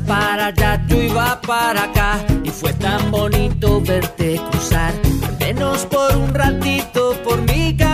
para allá, yo iba para acá. Y fue tan bonito verte cruzar, al por un ratito, por mi casa.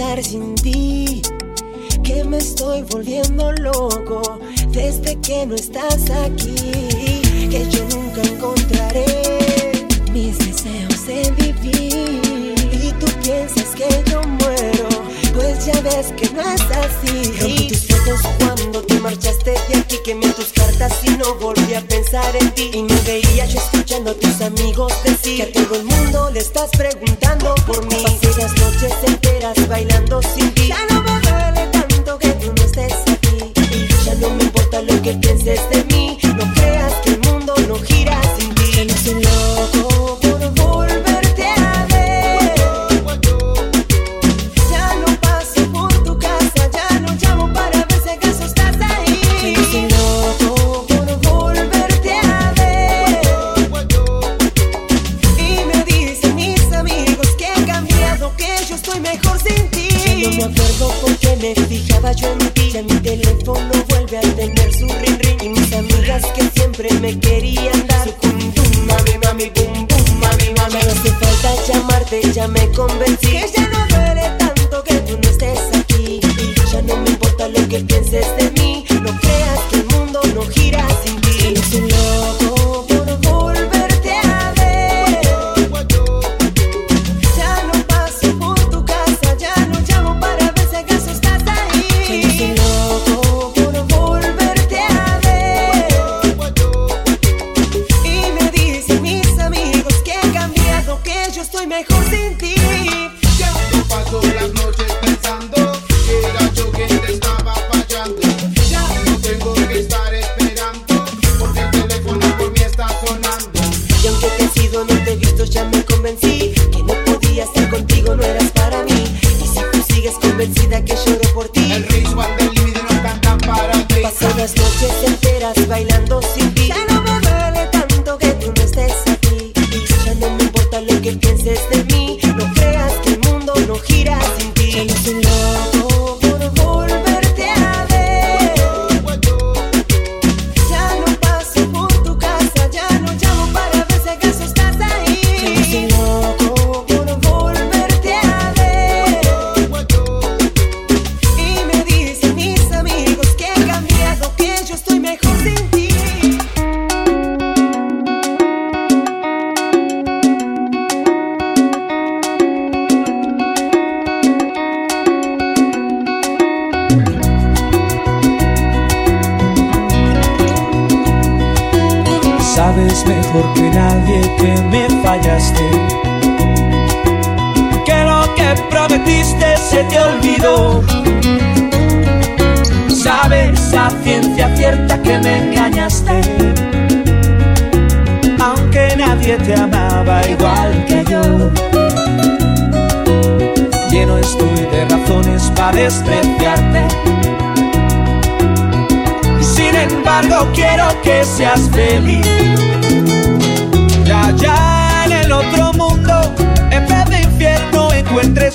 estar sin ti, que me estoy volviendo loco desde que no estás aquí, que yo nunca encontraré mis deseos de vivir. Y tú piensas que yo muero, pues ya ves que no es así. Rompí tus fotos cuando te marchaste de aquí, quemé tus cartas y no volví a pensar en ti. Y me veía yo escuchando a tus amigos decir que a todo el mundo le estás preguntando por mí bailando sin ti. Ya no me duele tanto que tú no estés aquí. Y ya no me importa lo que pienses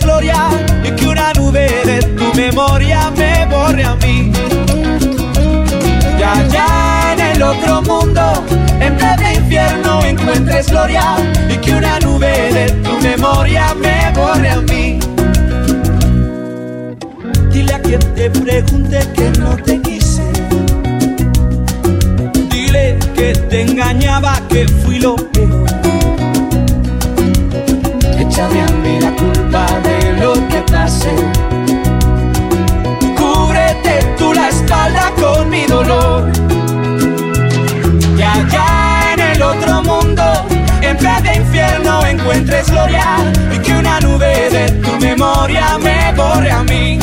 gloria y que una nube de tu memoria me borre a mí. Ya allá en el otro mundo, en vez infierno, encuentres gloria y que una nube de tu memoria me borre a mí. Dile a quien te pregunte que no te quise. Dile que te engañaba, que fui lo peor y que una nube de tu memoria me borre a mí.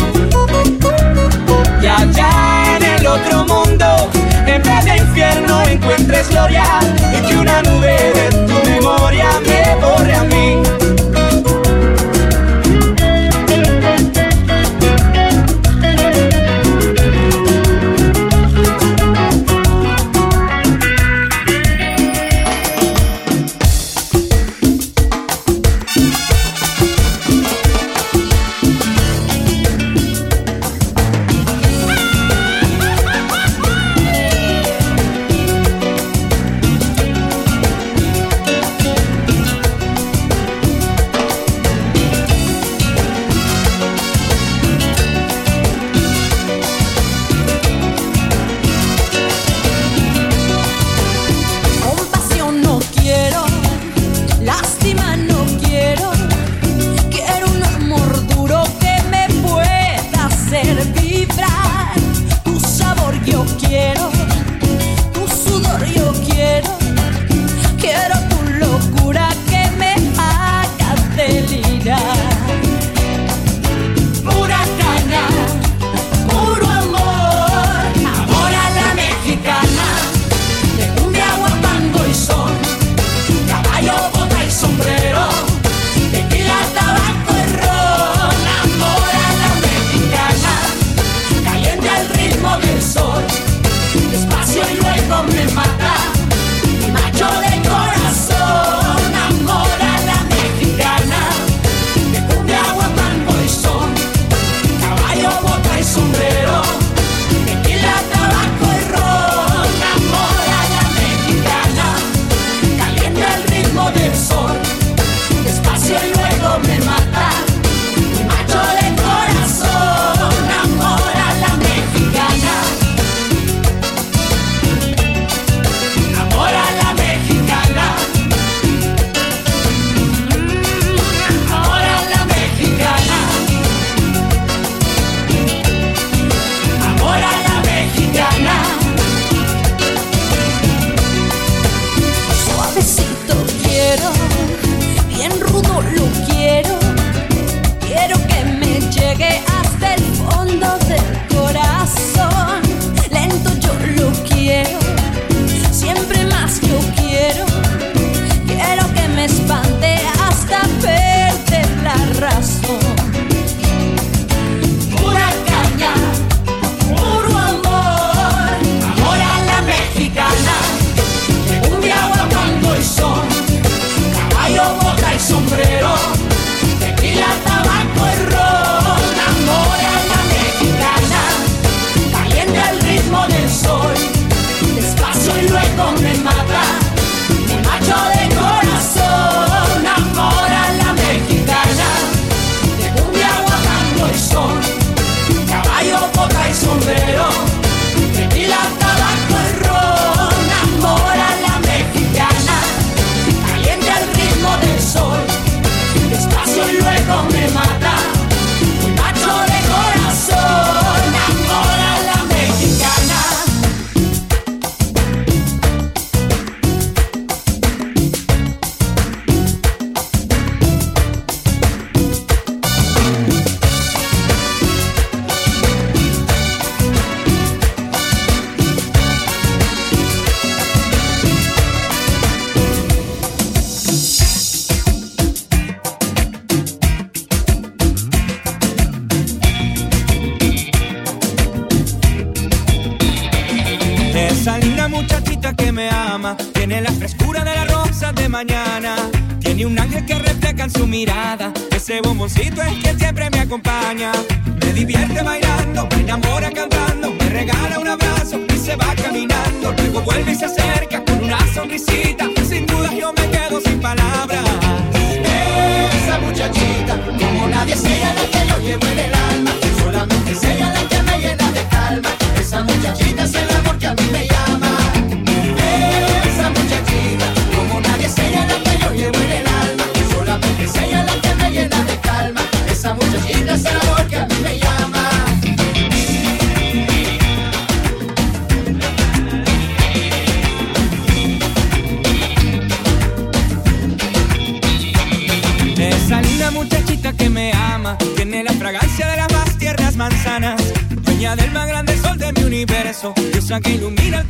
Y allá en el otro mundo, en vez de infierno, encuentres gloria y que una nube de Diosa que ilumina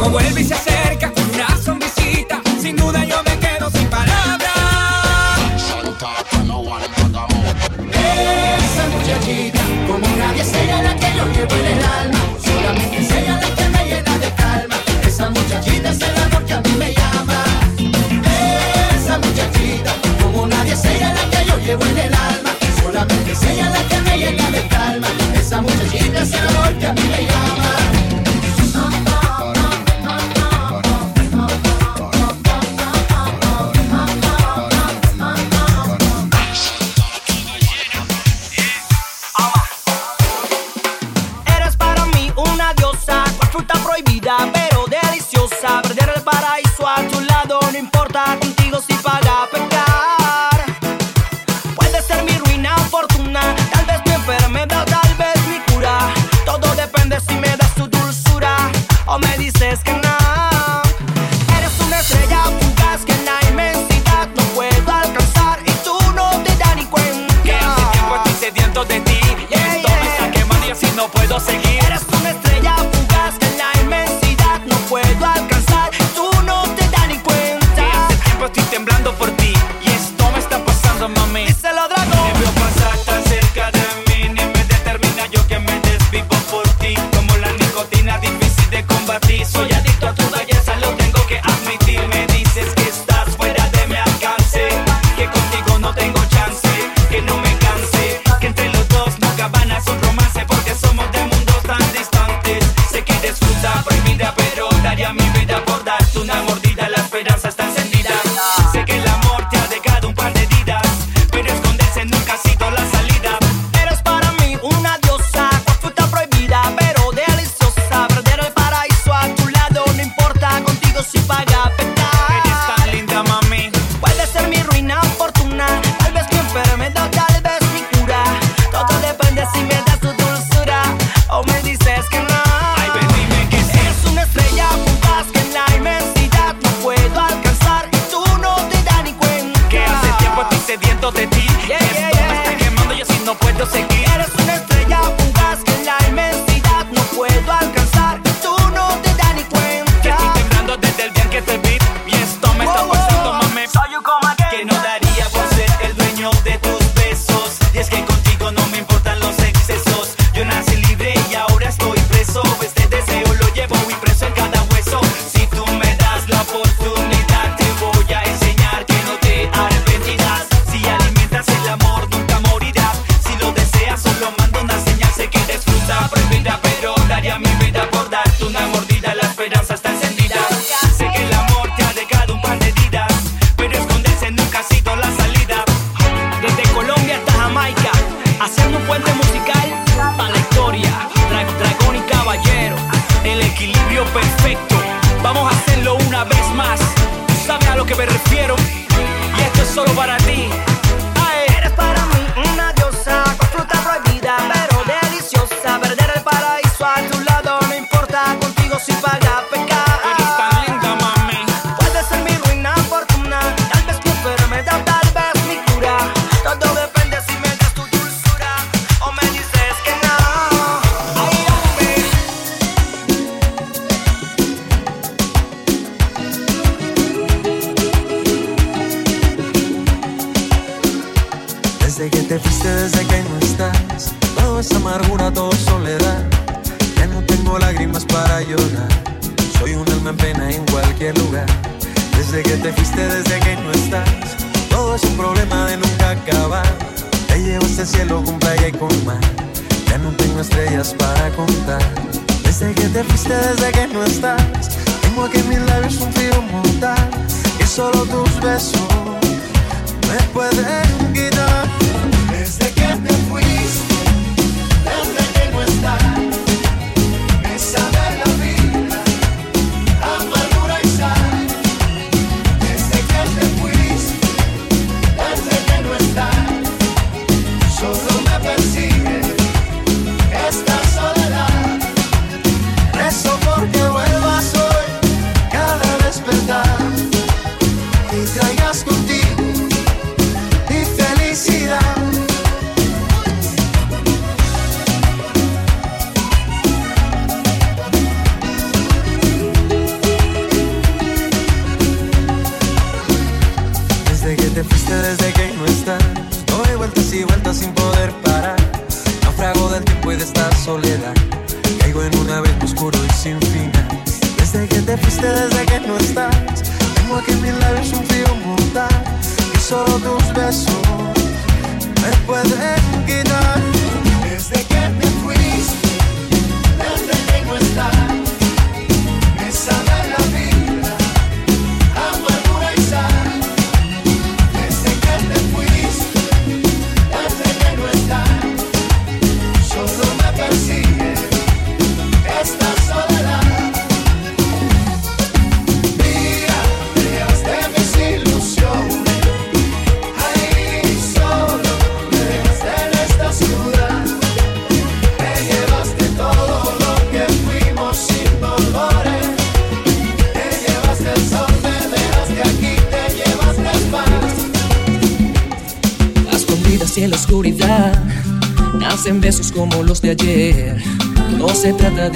Luego vuelve y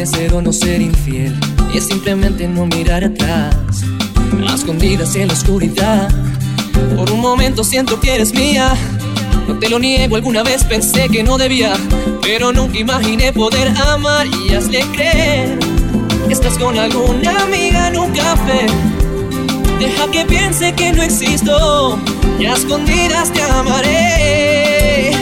se trata de ser o no ser infiel, es simplemente no mirar atrás. A escondidas y en la oscuridad, por un momento siento que eres mía. No te lo niego, alguna vez pensé que no debía, pero nunca imaginé poder amar y hazle creer. que Estás con alguna amiga en un café. Deja que piense que no existo y a escondidas te amaré.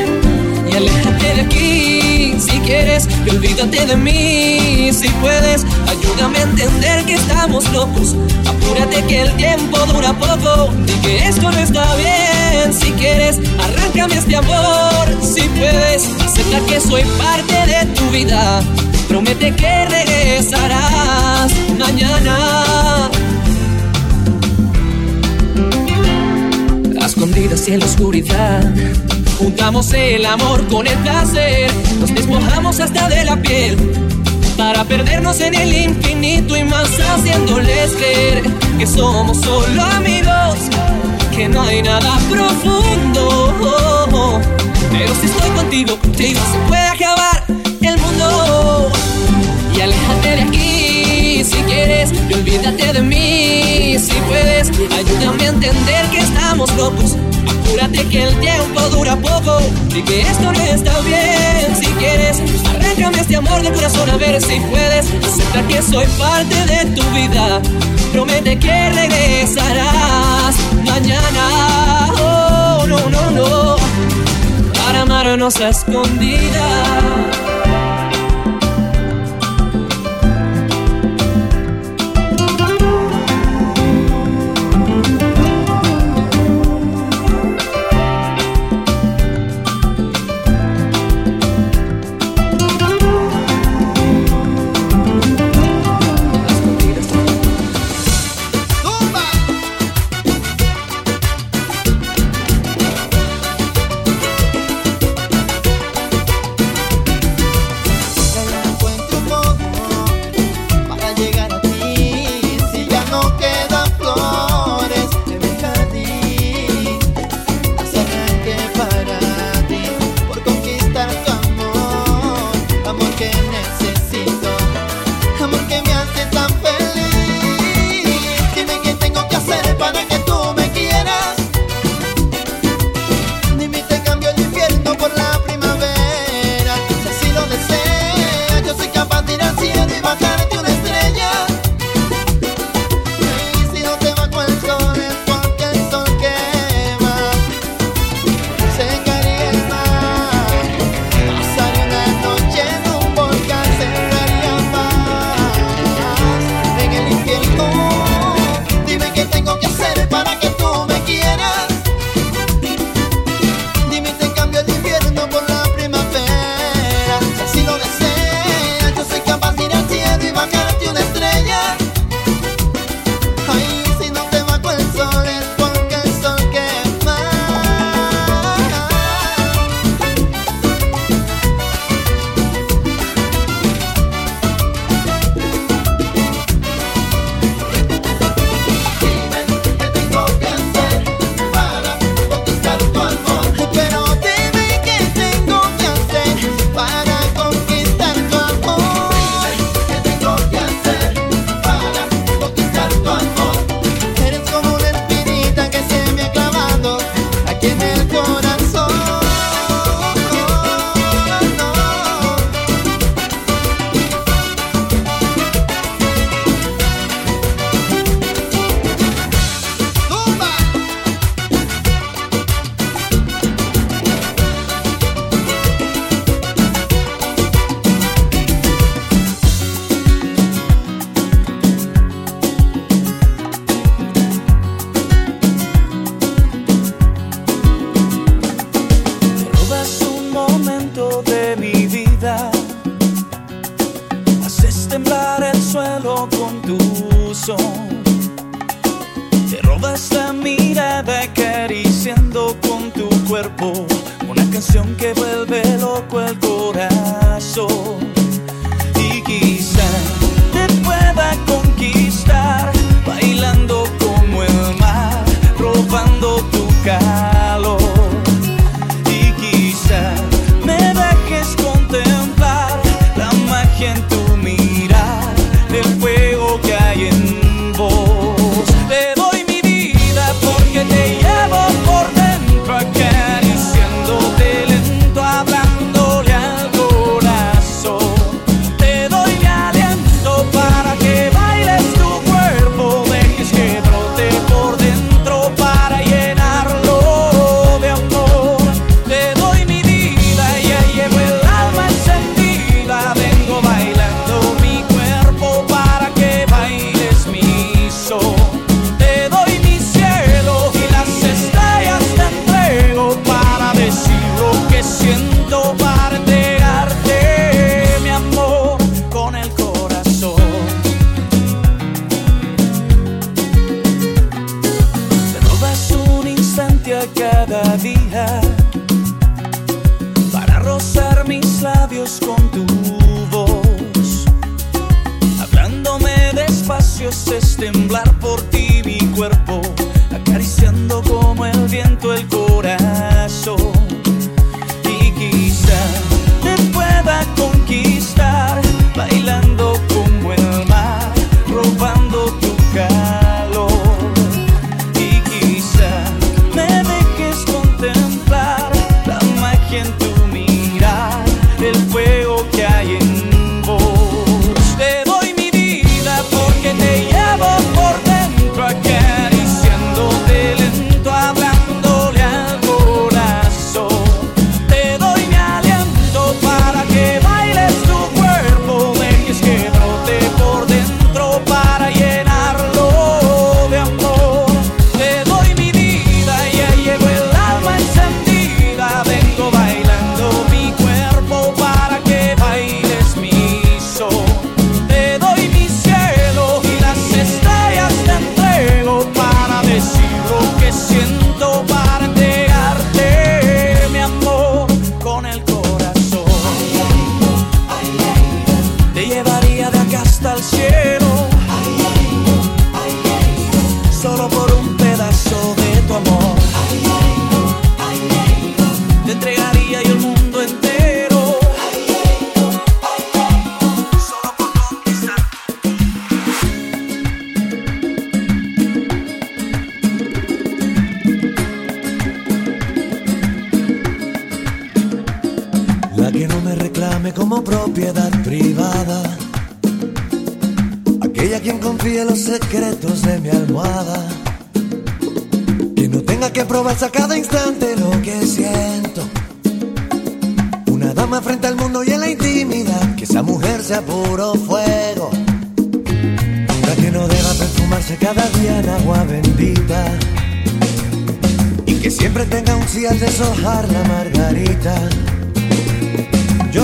Y aléjate de aquí si quieres y olvídate de mí si puedes. Ayúdame a entender que estamos locos. Apúrate que el tiempo dura poco y que esto no está bien. Si quieres, arráncame este amor si puedes. Acepta que soy parte de tu vida. Promete que regresarás mañana. A escondidas en la oscuridad. Juntamos el amor con el placer, nos despojamos hasta de la piel para perdernos en el infinito y más haciéndoles creer que somos solo amigos, que no hay nada profundo. Pero si estoy contigo, contigo se puede acabar el mundo. Y aléjate de aquí quieres y olvídate de mí si puedes. Ayúdame a entender que estamos locos. Apúrate que el tiempo dura poco y que esto no está bien. Si quieres, arráncame este amor del corazón a ver si puedes. Acepta que soy parte de tu vida. Promete que regresarás mañana. Oh, no, no, no. Para amarnos a escondidas. basta mirada acariciando con tu cuerpo. Una canción que vuelve loco el corazón.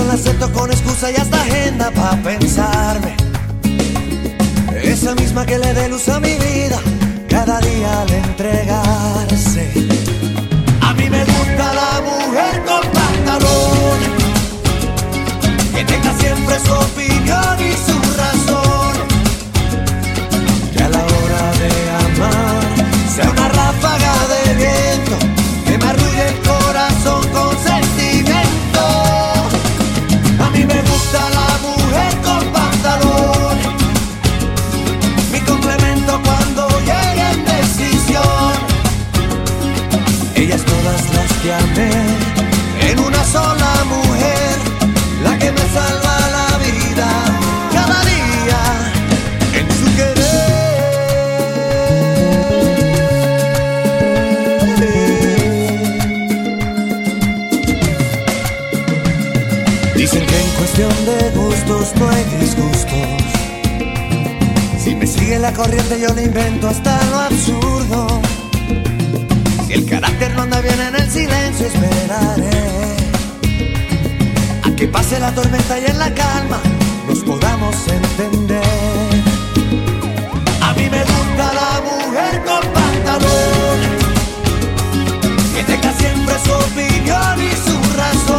acepto con excusa y hasta agenda para pensarme. Esa misma que le dé luz a mi vida cada día al entregarse. A mí me gusta la mujer con pantalones, que tenga siempre su opinión y la corriente yo le invento hasta lo absurdo. Si el carácter no anda bien en el silencio, esperaré a que pase la tormenta y en la calma nos podamos entender. A mí me gusta la mujer con pantalón, que tenga siempre su opinión y su razón.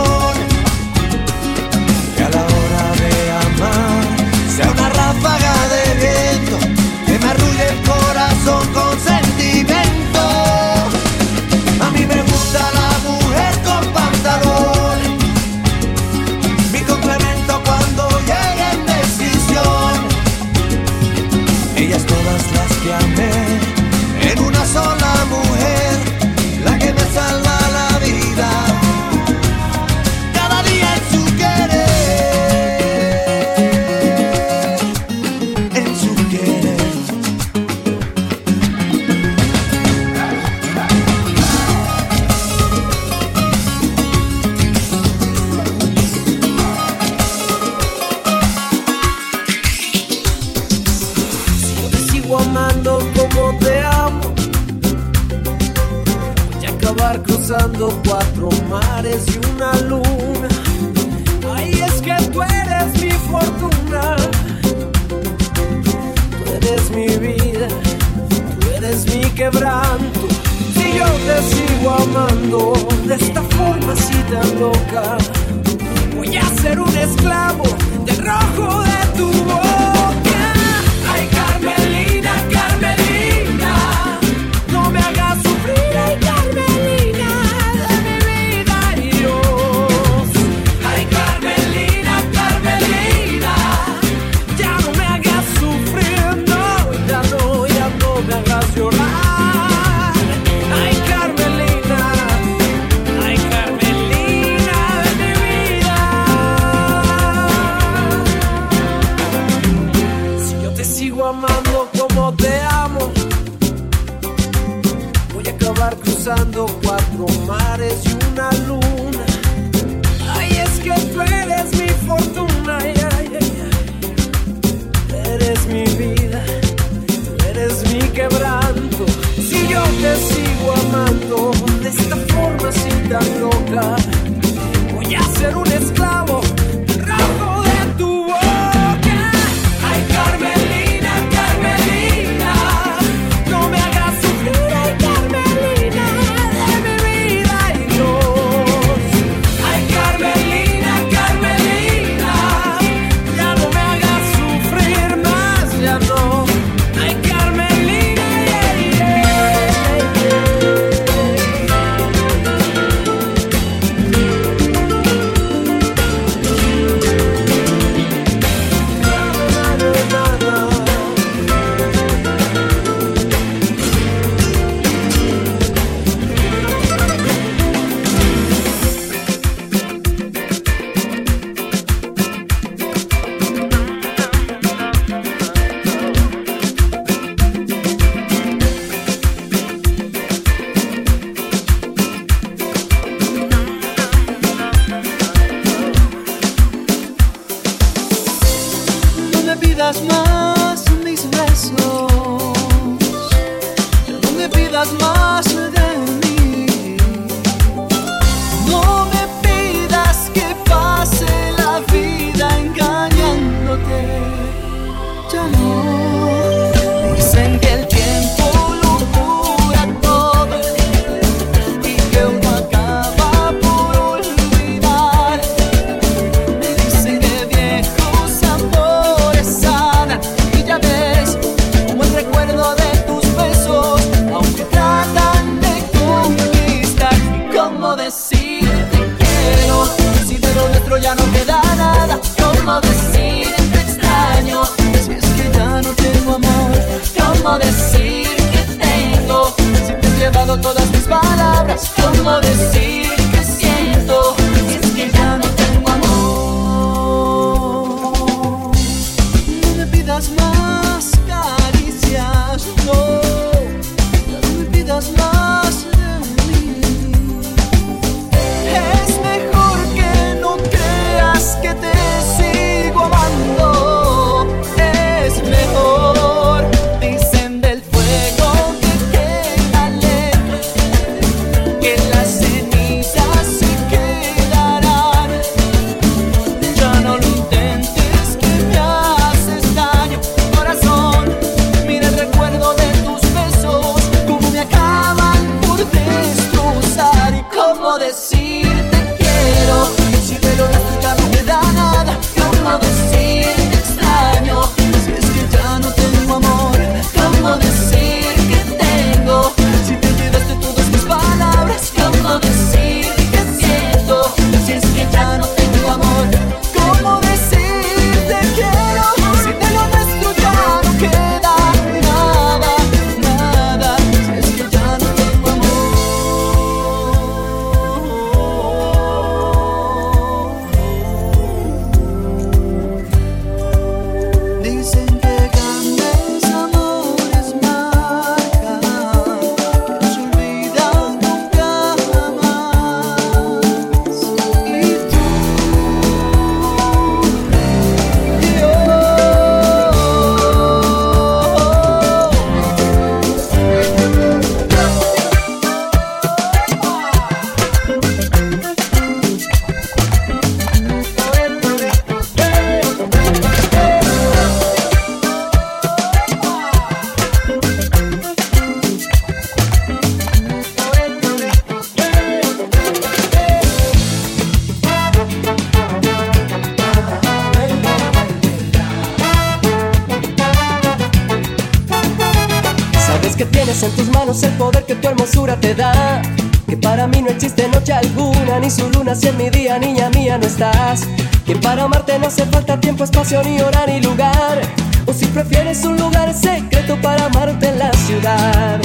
Que para amarte no hace falta tiempo, espacio, ni hora, ni lugar. O si prefieres un lugar secreto para amarte en la ciudad.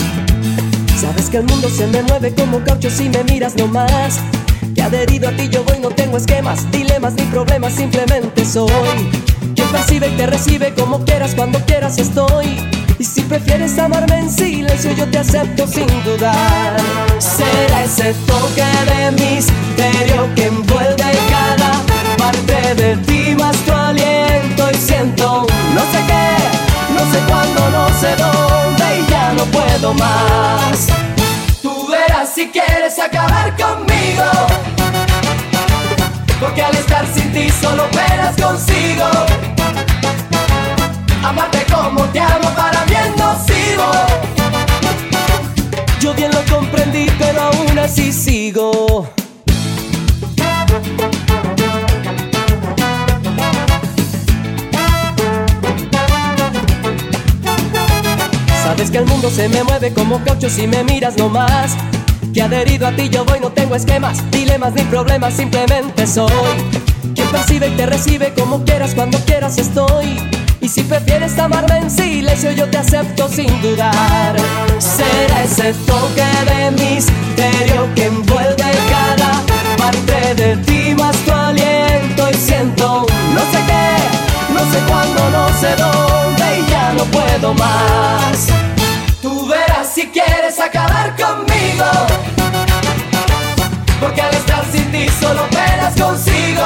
Sabes que el mundo se me mueve como caucho si me miras nomás. Que adherido a ti yo voy, no tengo esquemas, dilemas ni problemas, simplemente soy. Quien percibe y te recibe como quieras, cuando quieras estoy. Y si prefieres amarme en silencio, yo te acepto sin dudar. Será ese toque de misterio que envuelve cada parte de ti, más tu aliento. Y siento no sé qué, no sé cuándo, no sé dónde, y ya no puedo más. Tú verás si quieres acabar conmigo. Porque al estar sin ti solo penas consigo. Amarte como te amo para mí es nocivo. Yo bien lo comprendí, pero aún así sigo. Que el mundo se me mueve como caucho si me miras nomás. Que adherido a ti yo voy, no tengo esquemas, dilemas ni problemas, simplemente soy. Quien percibe y te recibe como quieras, cuando quieras estoy. Y si prefieres amarme en silencio, yo te acepto sin dudar. Será ese toque de misterio que envuelve cada parte de ti, más tu aliento. Y siento no sé qué, no sé cuándo, no sé dónde, y ya no puedo más. Quieres acabar conmigo. Porque al estar sin ti solo penas consigo.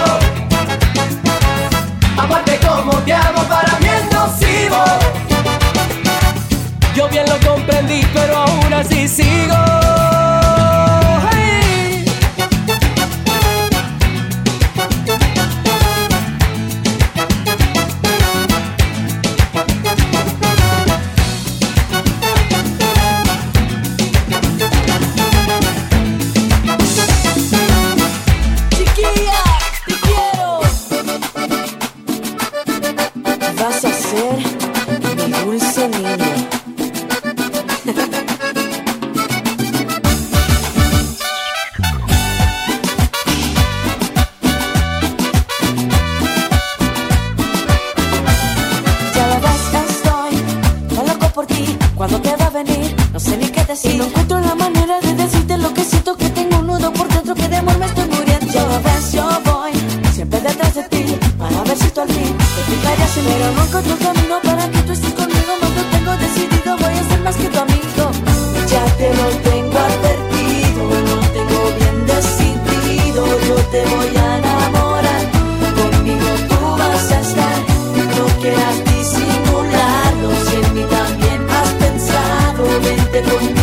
Amarte como te amo para mí es nocivo. Yo bien lo comprendí, pero aún así sigo. Pero no encuentro camino para que tú estés conmigo. No lo tengo decidido, voy a ser más que tu amigo. Ya te lo tengo advertido, lo tengo bien decidido. Yo te voy a enamorar, conmigo tú vas a estar. No quieras disimularlo, si en mí también has pensado. Vente conmigo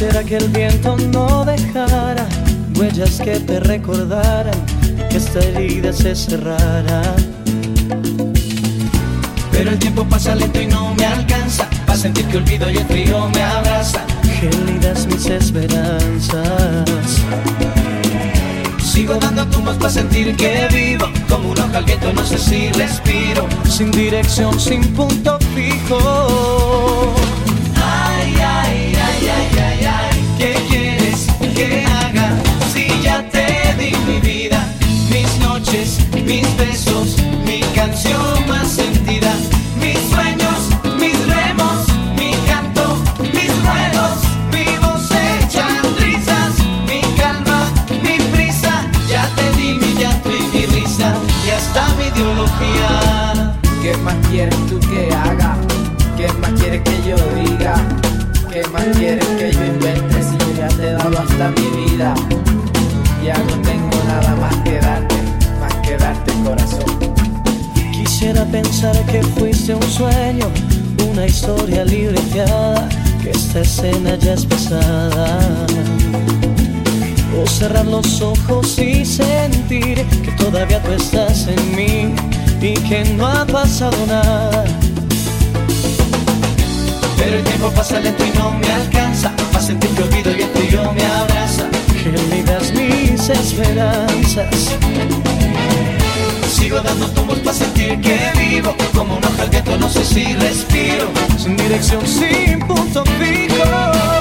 Quisiera que el viento no dejara huellas que te recordaran que esta herida se cerrara. Pero el tiempo pasa lento y no me alcanza para sentir que olvido y el frío me abraza. Gélidas mis esperanzas. Sigo dando tumbos para sentir que vivo Como una hoja al viento, no sé si respiro Sin dirección, sin punto fijo. Que haga? Si ya te di mi vida Mis noches, mis besos Mi canción más sentida Mis sueños, mis remos Mi canto, mis ruegos Mi voz hecha risas Mi calma, mi prisa Ya te di mi llanto y mi risa Y hasta mi ideología ¿Qué más quieres tú que haga? ¿Qué más quieres que yo diga? ¿Qué más quieres que yo invente hasta mi vida? Ya no tengo nada más que darte, más que darte corazón. Quisiera pensar que fuiste un sueño, una historia libreteada, que esta escena ya es pesada. O cerrar los ojos y sentir que todavía tú estás en mí y que no ha pasado nada. Pero el tiempo pasa lento y no me alcanza Para sentir que olvido y el frío me abraza Gélidas mis esperanzas. Sigo dando tumbos para sentir que vivo Como un hoja al viento, no sé si respiro Sin dirección, sin punto fijo.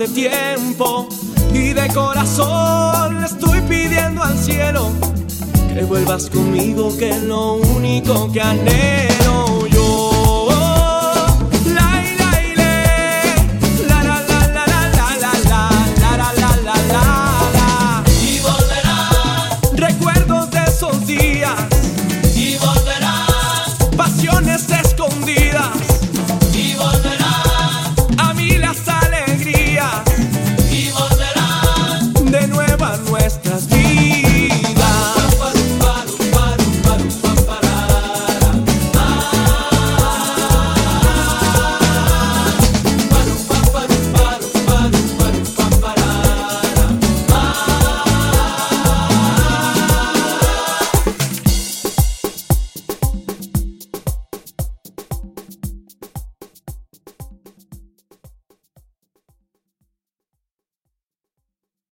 Dejamos